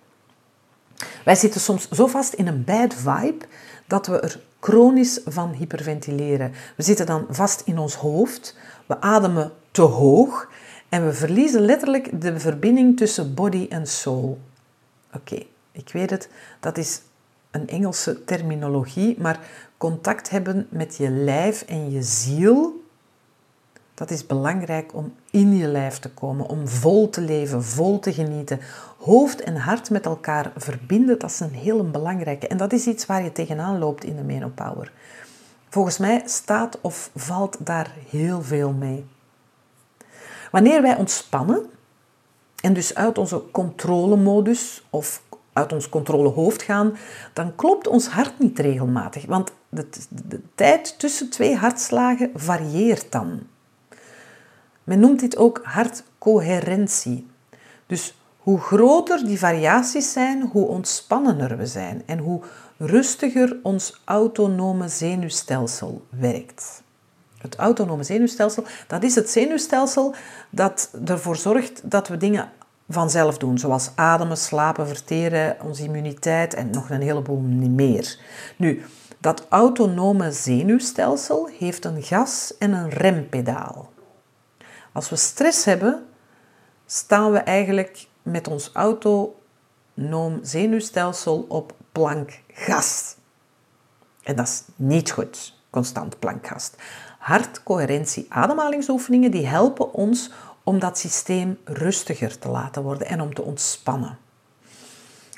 S1: Wij zitten soms zo vast in een bad vibe dat we er chronisch van hyperventileren. We zitten dan vast in ons hoofd, we ademen te hoog en we verliezen letterlijk de verbinding tussen body en soul. Oké, ik weet het, dat is een Engelse terminologie, maar contact hebben met je lijf en je ziel dat is belangrijk om in je lijf te komen, om vol te leven, vol te genieten. Hoofd en hart met elkaar verbinden, dat is een heel belangrijke. En dat is iets waar je tegenaan loopt in de Menopower. Volgens mij staat of valt daar heel veel mee. Wanneer wij ontspannen en dus uit onze controlemodus of uit ons controlehoofd gaan, dan klopt ons hart niet regelmatig. Want de, de tijd tussen twee hartslagen varieert dan. Men noemt dit ook hartcoherentie. Dus hoe groter die variaties zijn, hoe ontspannender we zijn en hoe rustiger ons autonome zenuwstelsel werkt. Het autonome zenuwstelsel, dat is het zenuwstelsel dat ervoor zorgt dat we dingen vanzelf doen, zoals ademen, slapen, verteren, onze immuniteit en nog een heleboel meer. Nu, dat autonome zenuwstelsel heeft een gas- en een rempedaal. Als we stress hebben, staan we eigenlijk met ons autonoom zenuwstelsel op plankgas. En dat is niet goed, constant plankgas. Hartcoherentie, ademhalingsoefeningen, die helpen ons om dat systeem rustiger te laten worden en om te ontspannen.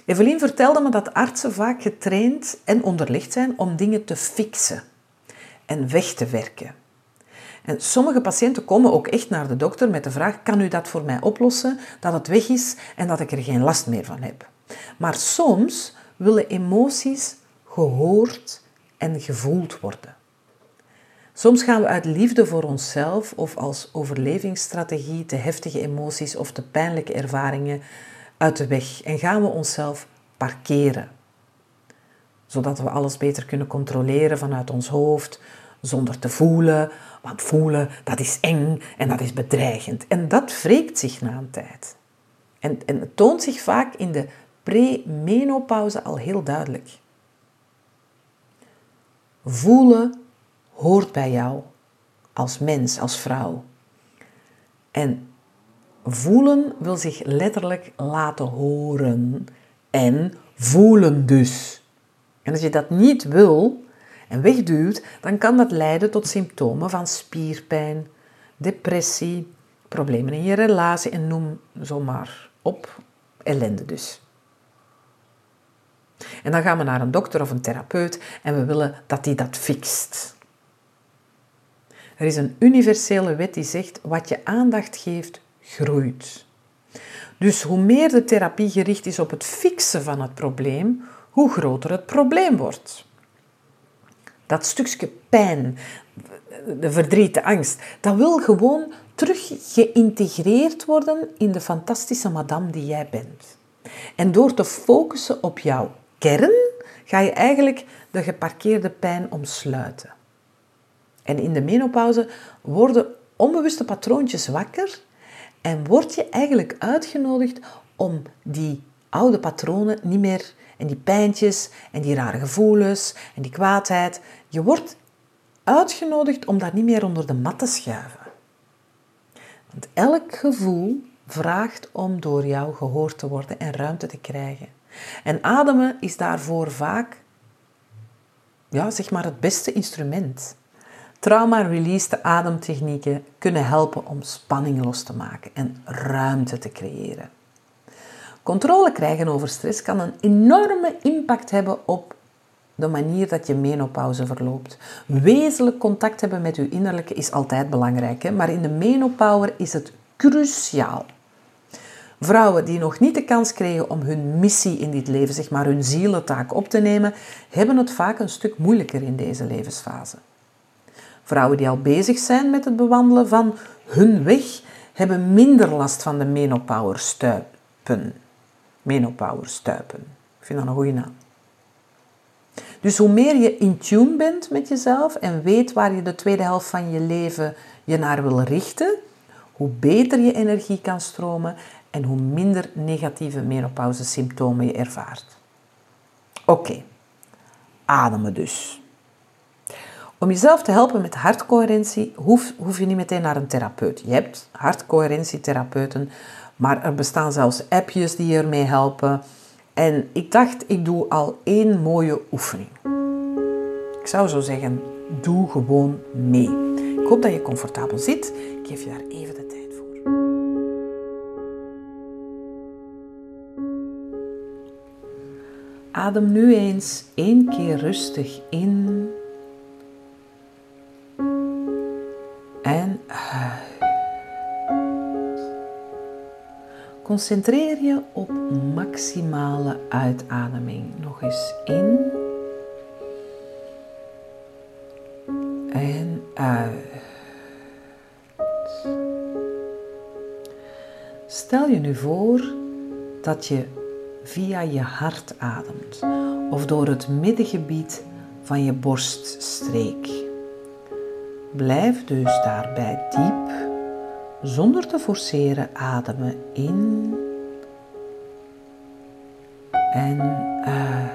S1: Evelien vertelde me dat artsen vaak getraind en onderlegd zijn om dingen te fixen en weg te werken. En sommige patiënten komen ook echt naar de dokter met de vraag: kan u dat voor mij oplossen, dat het weg is en dat ik er geen last meer van heb? Maar soms willen emoties gehoord en gevoeld worden. Soms gaan we uit liefde voor onszelf of als overlevingsstrategie de heftige emoties of de pijnlijke ervaringen uit de weg en gaan we onszelf parkeren. Zodat we alles beter kunnen controleren vanuit ons hoofd, zonder te voelen want voelen, dat is eng en dat is bedreigend. En dat wreekt zich na een tijd. En, en het toont zich vaak in de pre-menopauze al heel duidelijk. Voelen hoort bij jou als mens, als vrouw. En voelen wil zich letterlijk laten horen en voelen dus. En als je dat niet wil, en wegduwt, dan kan dat leiden tot symptomen van spierpijn, depressie, problemen in je relatie en noem zomaar op, ellende dus. En dan gaan we naar een dokter of een therapeut en we willen dat die dat fixt. Er is een universele wet die zegt: wat je aandacht geeft, groeit. Dus hoe meer de therapie gericht is op het fixen van het probleem, hoe groter het probleem wordt. Dat stukje pijn, de verdriet, de angst, dat wil gewoon terug geïntegreerd worden in de fantastische madame die jij bent. En door te focussen op jouw kern, ga je eigenlijk de geparkeerde pijn omsluiten. En in de menopauze worden onbewuste patroontjes wakker en word je eigenlijk uitgenodigd om die oude patronen niet meer en die pijntjes en die rare gevoelens en die kwaadheid. Je wordt uitgenodigd om dat niet meer onder de mat te schuiven. Want elk gevoel vraagt om door jou gehoord te worden en ruimte te krijgen. En ademen is daarvoor vaak ja, zeg maar het beste instrument. Trauma-released ademtechnieken kunnen helpen om spanning los te maken en ruimte te creëren. Controle krijgen over stress kan een enorme impact hebben op de manier dat je menopauze verloopt. Wezenlijk contact hebben met je innerlijke is altijd belangrijk, hè? maar in de menopauze is het cruciaal. Vrouwen die nog niet de kans kregen om hun missie in dit leven, zeg maar hun zielentaak op te nemen, hebben het vaak een stuk moeilijker in deze levensfase. Vrouwen die al bezig zijn met het bewandelen van hun weg, hebben minder last van de menopauwer Menopauwer stuipen. Ik vind dat een goede naam. Dus hoe meer je in tune bent met jezelf en weet waar je de tweede helft van je leven je naar wil richten, hoe beter je energie kan stromen en hoe minder negatieve menopauze-symptomen je ervaart. Oké, ademen dus. Om jezelf te helpen met hartcoherentie hoef, hoef je niet meteen naar een therapeut. Je hebt hartcoherentietherapeuten, maar er bestaan zelfs appjes die je ermee helpen. En ik dacht, ik doe al één mooie oefening. Ik zou zo zeggen, doe gewoon mee. Ik hoop dat je comfortabel zit. Ik geef je daar even de tijd voor. Adem nu eens één keer rustig in Concentreer je op maximale uitademing. Nog eens in en uit. Stel je nu voor dat je via je hart ademt of door het middengebied van je borststreek. Blijf dus daarbij diep, zonder te forceren, ademen in en uit.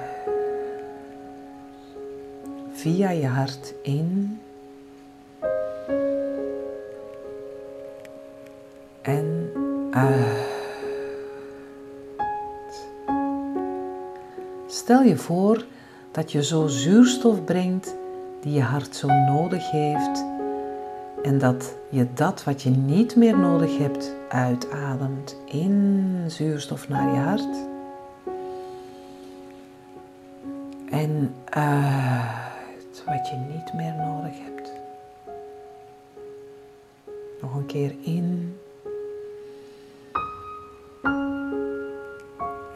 S1: Via je hart in en uit. Stel je voor dat je zo zuurstof brengt die je hart zo nodig heeft en dat je dat wat je niet meer nodig hebt uitademt in zuurstof naar je hart en uit wat je niet meer nodig hebt. Nog een keer in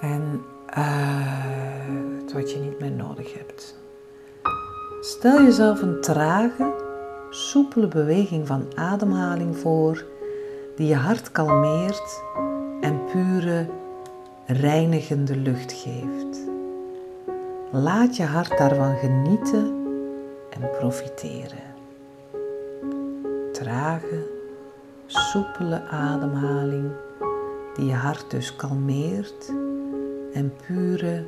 S1: en uit wat je niet meer nodig hebt. Stel jezelf een trage, soepele beweging van ademhaling voor die je hart kalmeert en pure, reinigende lucht geeft. Laat je hart daarvan genieten en profiteren. Trage, soepele ademhaling die je hart dus kalmeert en pure,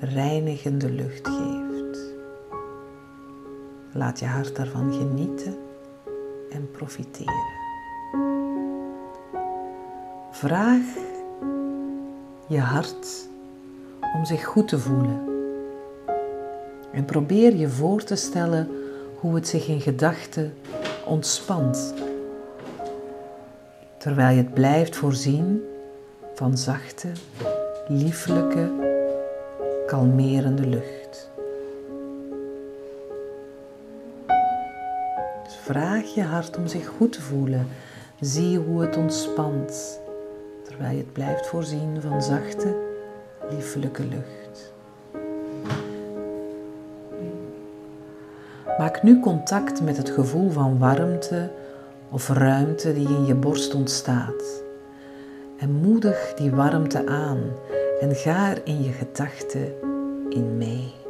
S1: reinigende lucht geeft. Laat je hart daarvan genieten en profiteren. Vraag je hart om zich goed te voelen. En probeer je voor te stellen hoe het zich in gedachten ontspant. Terwijl je het blijft voorzien van zachte, lieflijke, kalmerende lucht. Vraag je hart om zich goed te voelen. Zie hoe het ontspant, terwijl je het blijft voorzien van zachte, lieflijke lucht. Maak nu contact met het gevoel van warmte of ruimte die in je borst ontstaat. En moedig die warmte aan En ga er in je gedachten in mee.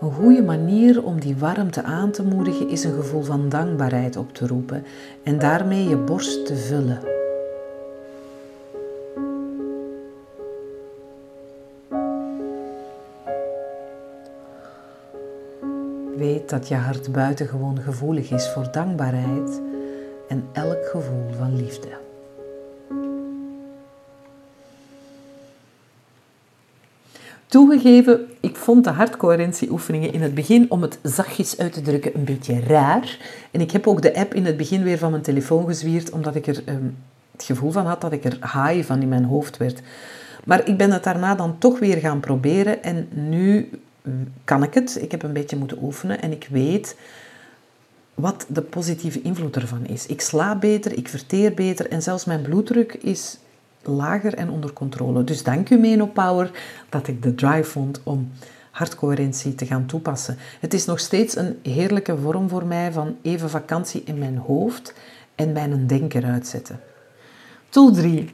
S1: Een goede manier om die warmte aan te moedigen is een gevoel van dankbaarheid op te roepen en daarmee je borst te vullen. Weet dat je hart buitengewoon gevoelig is voor dankbaarheid en elk gevoel van liefde. Toegegeven, ik vond de hartcoherentieoefeningen in het begin, om het zachtjes uit te drukken, een beetje raar. En ik heb ook de app in het begin weer van mijn telefoon gezwierd, omdat ik er um, het gevoel van had dat ik er high van in mijn hoofd werd. Maar ik ben het daarna dan toch weer gaan proberen en nu kan ik het. Ik heb een beetje moeten oefenen en ik weet wat de positieve invloed ervan is. Ik slaap beter, ik verteer beter en zelfs mijn bloeddruk is lager en onder controle. Dus dank u Menopower dat ik de drive vond om hartcoherentie te gaan toepassen. Het is nog steeds een heerlijke vorm voor mij van even vakantie in mijn hoofd en mijn denker uitzetten. Tool 3.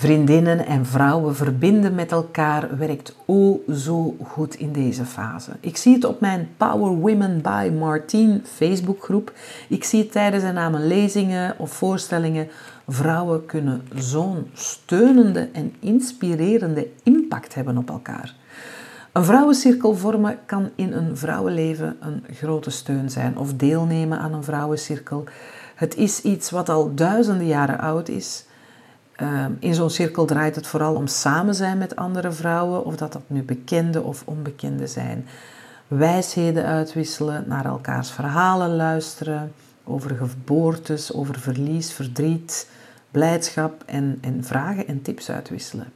S1: Vriendinnen en vrouwen verbinden met elkaar werkt o zo goed in deze fase. Ik zie het op mijn Power Women by Martine Facebookgroep. Ik zie het tijdens en aan mijn lezingen of voorstellingen. Vrouwen kunnen zo'n steunende en inspirerende impact hebben op elkaar. Een vrouwencirkel vormen kan in een vrouwenleven een grote steun zijn of deelnemen aan een vrouwencirkel. Het is iets wat al duizenden jaren oud is Ehm, in zo'n cirkel draait het vooral om samen zijn met andere vrouwen, of dat dat nu bekende of onbekende zijn. Wijsheden uitwisselen, naar elkaars verhalen luisteren, over geboortes, over verlies, verdriet, blijdschap en, en vragen en tips uitwisselen.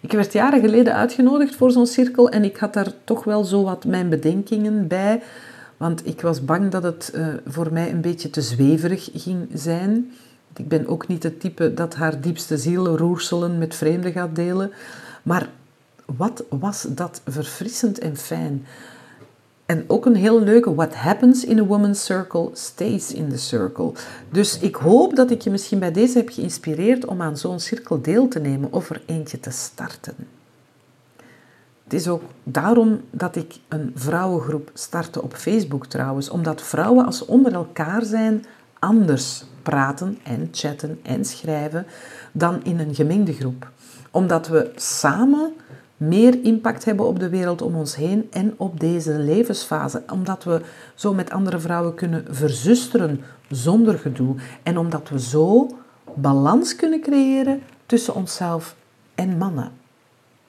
S1: Ik werd jaren geleden uitgenodigd voor zo'n cirkel en ik had daar toch wel zo wat mijn bedenkingen bij, want ik was bang dat het uh, voor mij een beetje te zweverig ging zijn. Ik ben ook niet het type dat haar diepste ziel roerselen met vreemden gaat delen. Maar wat was dat verfrissend en fijn. En ook een heel leuke, what happens in a woman's circle stays in the circle. Dus ik hoop dat ik je misschien bij deze heb geïnspireerd om aan zo'n cirkel deel te nemen of er eentje te starten. Het is ook daarom dat ik een vrouwengroep startte op Facebook trouwens, omdat vrouwen als onder elkaar zijn anders praten en chatten en schrijven dan in een gemengde groep. Omdat we samen meer impact hebben op de wereld om ons heen en op deze levensfase. Omdat we zo met andere vrouwen kunnen verzusteren zonder gedoe. En omdat we zo balans kunnen creëren tussen onszelf en mannen.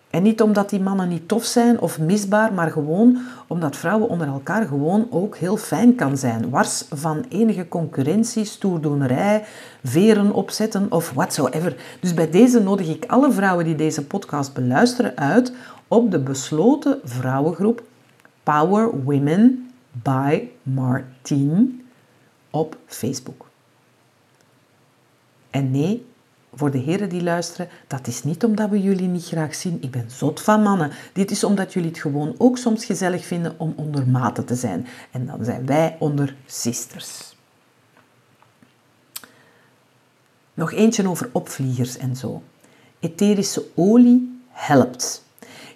S1: En niet omdat die mannen niet tof zijn of misbaar, maar gewoon omdat vrouwen onder elkaar gewoon ook heel fijn kan zijn. Wars van enige concurrentie, stoerdoenerij, veren opzetten of whatsoever. Dus bij deze nodig ik alle vrouwen die deze podcast beluisteren uit op de besloten vrouwengroep Power Women by Martine op Facebook. En nee, voor de heren die luisteren, dat is niet omdat we jullie niet graag zien. Ik ben zot van mannen. Dit is omdat jullie het gewoon ook soms gezellig vinden om onder maten te zijn. En dan zijn wij onder sisters. Nog eentje over opvliegers en zo. Etherische olie helpt.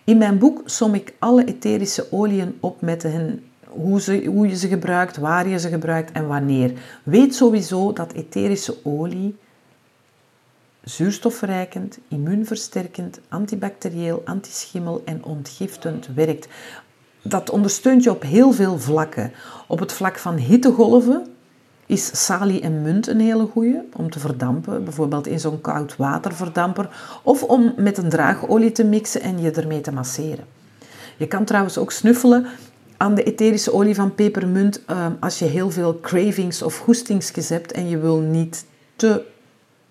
S1: In mijn boek som ik alle etherische oliën op met hun, hoe, ze, hoe je ze gebruikt, waar je ze gebruikt en wanneer. Weet sowieso dat etherische olie zuurstofverrijkend, immuunversterkend, antibacterieel, antischimmel en ontgiftend werkt. Dat ondersteunt je op heel veel vlakken. Op het vlak van hittegolven is salie en munt een hele goede om te verdampen, bijvoorbeeld in zo'n koud waterverdamper, of om met een draagolie te mixen en je ermee te masseren. Je kan trouwens ook snuffelen aan de etherische olie van pepermunt eh, als je heel veel cravings of hoestingsjes hebt en je wil niet te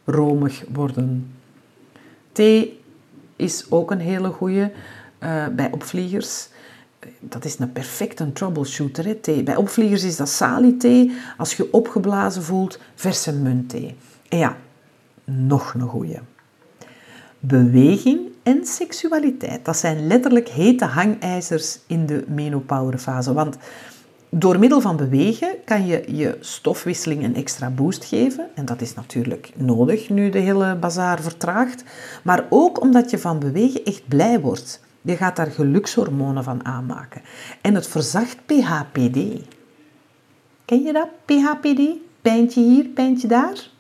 S1: romig worden. Thee is ook een hele goede uh, bij opvliegers. Dat is een perfecte troubleshooter, hè, thee. Bij opvliegers is dat salie-thee. Als je opgeblazen voelt, verse muntthee. En ja, nog een goede. Beweging en seksualiteit, dat zijn letterlijk hete hangijzers in de menopaurefase. Want door middel van bewegen kan je je stofwisseling een extra boost geven. En dat is natuurlijk nodig nu de hele bazaar vertraagt. Maar ook omdat je van bewegen echt blij wordt. Je gaat daar gelukshormonen van aanmaken. En het verzacht PHPD. Ken je dat? PHPD? Pijntje hier, pijntje daar?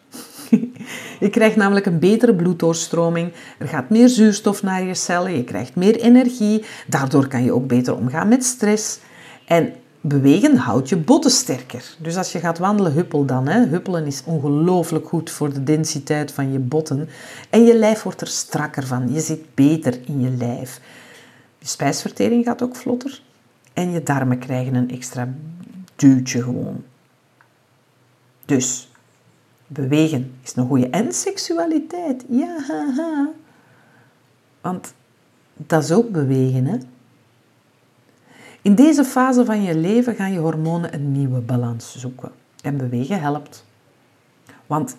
S1: je krijgt namelijk een betere bloeddoorstroming. Er gaat meer zuurstof naar je cellen. Je krijgt meer energie. Daardoor kan je ook beter omgaan met stress. En bewegen houdt je botten sterker. Dus als je gaat wandelen, huppel dan. Hè. Huppelen is ongelooflijk goed voor de densiteit van je botten. En je lijf wordt er strakker van. Je zit beter in je lijf. Je spijsvertering gaat ook vlotter. En je darmen krijgen een extra duwtje gewoon. Dus, bewegen is een goede. En seksualiteit. Ja, haha. Want dat is ook bewegen, hè. In deze fase van je leven gaan je hormonen een nieuwe balans zoeken. En bewegen helpt. Want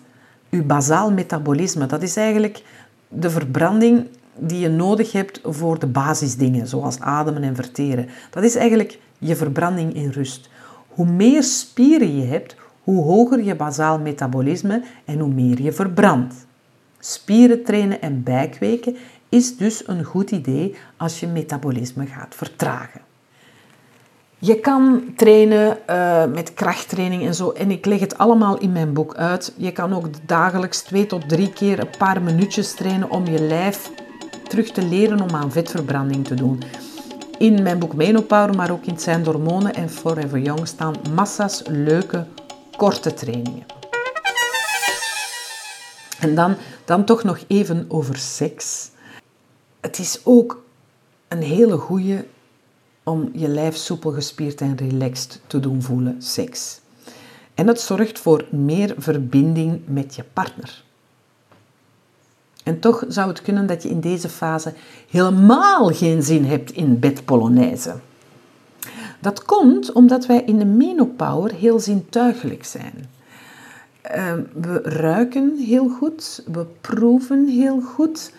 S1: je bazaal metabolisme, dat is eigenlijk de verbranding die je nodig hebt voor de basisdingen, zoals ademen en verteren. Dat is eigenlijk je verbranding in rust. Hoe meer spieren je hebt, hoe hoger je bazaal metabolisme en hoe meer je verbrandt. Spieren trainen en bijkweken is dus een goed idee als je metabolisme gaat vertragen. Je kan trainen uh, met krachttraining en zo. En ik leg het allemaal in mijn boek uit. Je kan ook dagelijks twee tot drie keer een paar minuutjes trainen om je lijf terug te leren om aan vetverbranding te doen. In mijn boek Menopower, maar ook in Zijn Hormonen en Forever Young staan massa's leuke, korte trainingen. En dan, dan toch nog even over seks. Het is ook een hele goede om je lijf soepel gespierd en relaxed te doen voelen, seks. En het zorgt voor meer verbinding met je partner. En toch zou het kunnen dat je in deze fase helemaal geen zin hebt in bedpolonaise. Dat komt omdat wij in de menopower heel zintuigelijk zijn. Ehm, we ruiken heel goed, we proeven heel goed.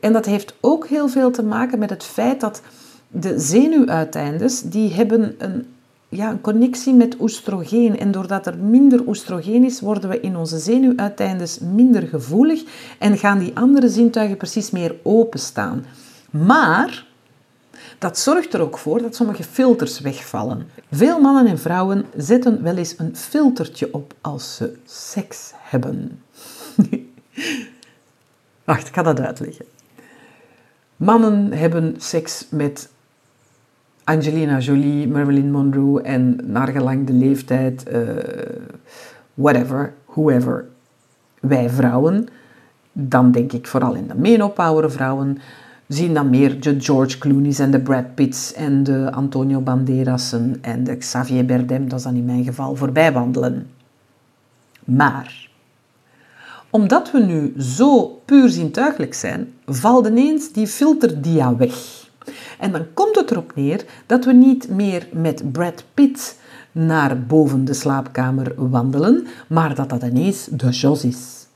S1: En dat heeft ook heel veel te maken met het feit dat de zenuwuiteindes die hebben een, ja, een connectie met oestrogeen. En doordat er minder oestrogeen is, worden we in onze zenuwuiteindes minder gevoelig en gaan die andere zintuigen precies meer openstaan. Maar dat zorgt er ook voor dat sommige filters wegvallen. Veel mannen en vrouwen zetten wel eens een filtertje op als ze seks hebben. Wacht, ik ga dat uitleggen. Mannen hebben seks met Angelina Jolie, Marilyn Monroe en naar gelang de leeftijd, uh, whatever, whoever, wij vrouwen, dan denk ik vooral in de menopower vrouwen, zien dan meer de George Clooney's en de Brad Pitts en de Antonio Banderas'en en de Xavier Berdem, dat is dan in mijn geval, voorbij wandelen. Maar, omdat we nu zo puur zintuigelijk zijn, valt ineens die filterdia weg. En dan komt het erop neer dat we niet meer met Brad Pitt naar boven de slaapkamer wandelen, maar dat dat ineens de Jos is.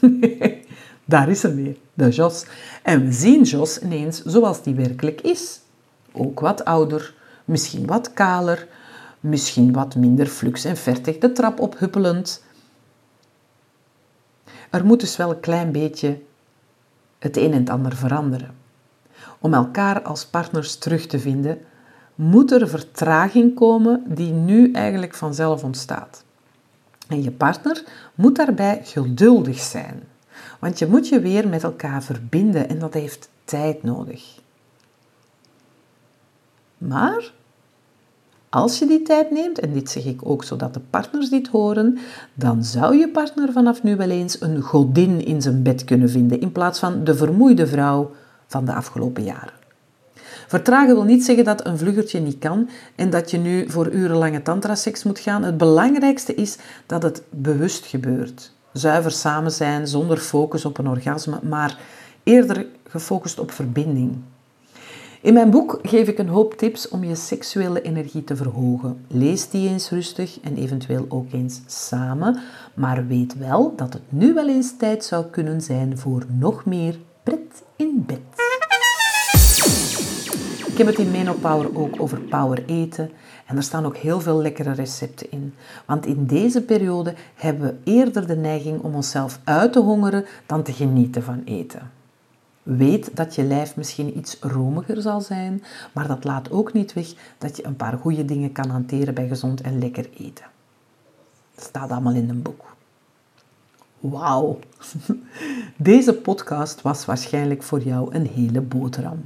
S1: Daar is er weer, de Jos. En we zien Jos ineens zoals die werkelijk is. Ook wat ouder, misschien wat kaler, misschien wat minder flux en vertig de trap ophuppelend. Er moet dus wel een klein beetje het een en het ander veranderen om elkaar als partners terug te vinden, moet er vertraging komen die nu eigenlijk vanzelf ontstaat. En je partner moet daarbij geduldig zijn, want je moet je weer met elkaar verbinden en dat heeft tijd nodig. Maar als je die tijd neemt, en dit zeg ik ook zodat de partners dit horen, dan zou je partner vanaf nu wel eens een godin in zijn bed kunnen vinden in plaats van de vermoeide vrouw van de afgelopen jaren. Vertragen wil niet zeggen dat een vluggertje niet kan en dat je nu voor urenlange tantraseks moet gaan. Het belangrijkste is dat het bewust gebeurt. Zuiver samen zijn, zonder focus op een orgasme, maar eerder gefocust op verbinding. In mijn boek geef ik een hoop tips om je seksuele energie te verhogen. Lees die eens rustig en eventueel ook eens samen, maar weet wel dat het nu wel eens tijd zou kunnen zijn voor nog meer pret in bed. Ik heb het in Menopower ook over power eten En er staan ook heel veel lekkere recepten in. Want in deze periode hebben we eerder de neiging om onszelf uit te hongeren dan te genieten van eten. Weet dat je lijf misschien iets romiger zal zijn, maar dat laat ook niet weg dat je een paar goede dingen kan hanteren bij gezond en lekker eten. Dat staat allemaal in een boek. Wauw. Deze podcast was waarschijnlijk voor jou een hele boterham.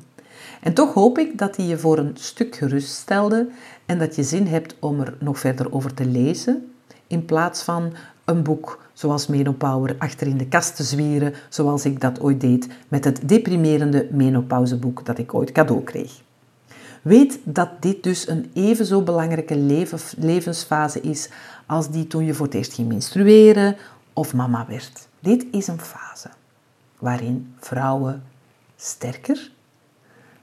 S1: En toch hoop ik dat hij je voor een stuk geruststelde en dat je zin hebt om er nog verder over te lezen, in plaats van een boek zoals Menopower achter in de kast te zwieren, zoals ik dat ooit deed met het deprimerende menopauseboek dat ik ooit cadeau kreeg. Weet dat dit dus een even zo belangrijke levensfase is als die toen je voor het eerst ging menstrueren of mama werd. Dit is een fase waarin vrouwen sterker,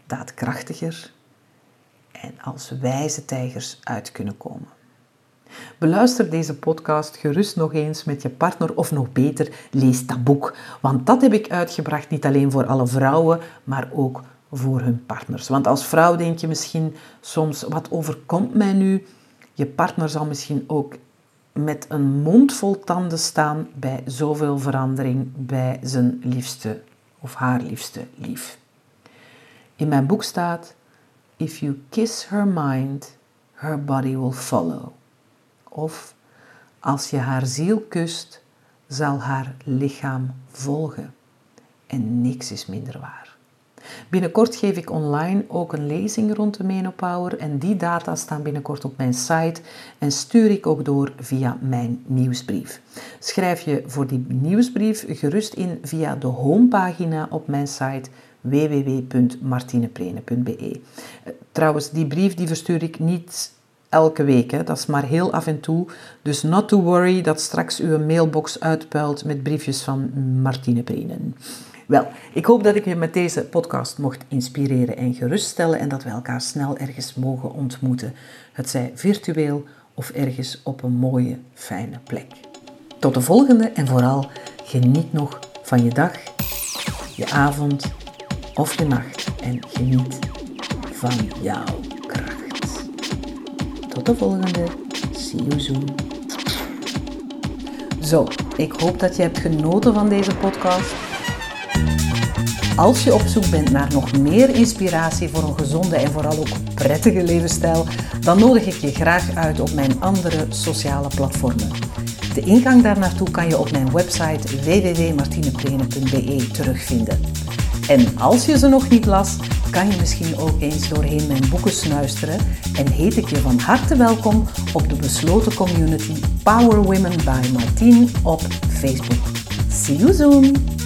S1: daadkrachtiger en als wijze tijgers uit kunnen komen. Beluister deze podcast gerust nog eens met je partner of nog beter, lees dat boek. Want dat heb ik uitgebracht niet alleen voor alle vrouwen, maar ook voor hun partners. Want als vrouw denk je misschien soms, wat overkomt mij nu? Je partner zal misschien ook met een mond vol tanden staan bij zoveel verandering bij zijn liefste of haar liefste lief. In mijn boek staat: If you kiss her mind, her body will follow. Of als je haar ziel kust, zal haar lichaam volgen. En niks is minder waar. Binnenkort geef ik online ook een lezing rond de Menopower en die data staan binnenkort op mijn site en stuur ik ook door via mijn nieuwsbrief. Schrijf je voor die nieuwsbrief gerust in via de homepagina op mijn site www.martineprene.be. Trouwens, die brief die verstuur ik niet elke week. Hè. Dat is maar heel af en toe. Dus not to worry dat straks uw mailbox uitpuilt met briefjes van Martine Prenen. Wel, ik hoop dat ik je met deze podcast mocht inspireren en geruststellen en dat we elkaar snel ergens mogen ontmoeten. Het zij virtueel of ergens op een mooie, fijne plek. Tot de volgende en vooral geniet nog van je dag, je avond of je nacht en geniet van jou. Tot de volgende. See you soon. Zo, ik hoop dat je hebt genoten van deze podcast. Als je op zoek bent naar nog meer inspiratie voor een gezonde en vooral ook prettige levensstijl, dan nodig ik je graag uit op mijn andere sociale platformen. De ingang daar naartoe kan je op mijn website www.martineprene.be terugvinden. En als je ze nog niet las, kan je misschien ook eens doorheen mijn boeken snuisteren en heet ik je van harte welkom op de besloten community Power Women by Martine op Facebook. See you soon!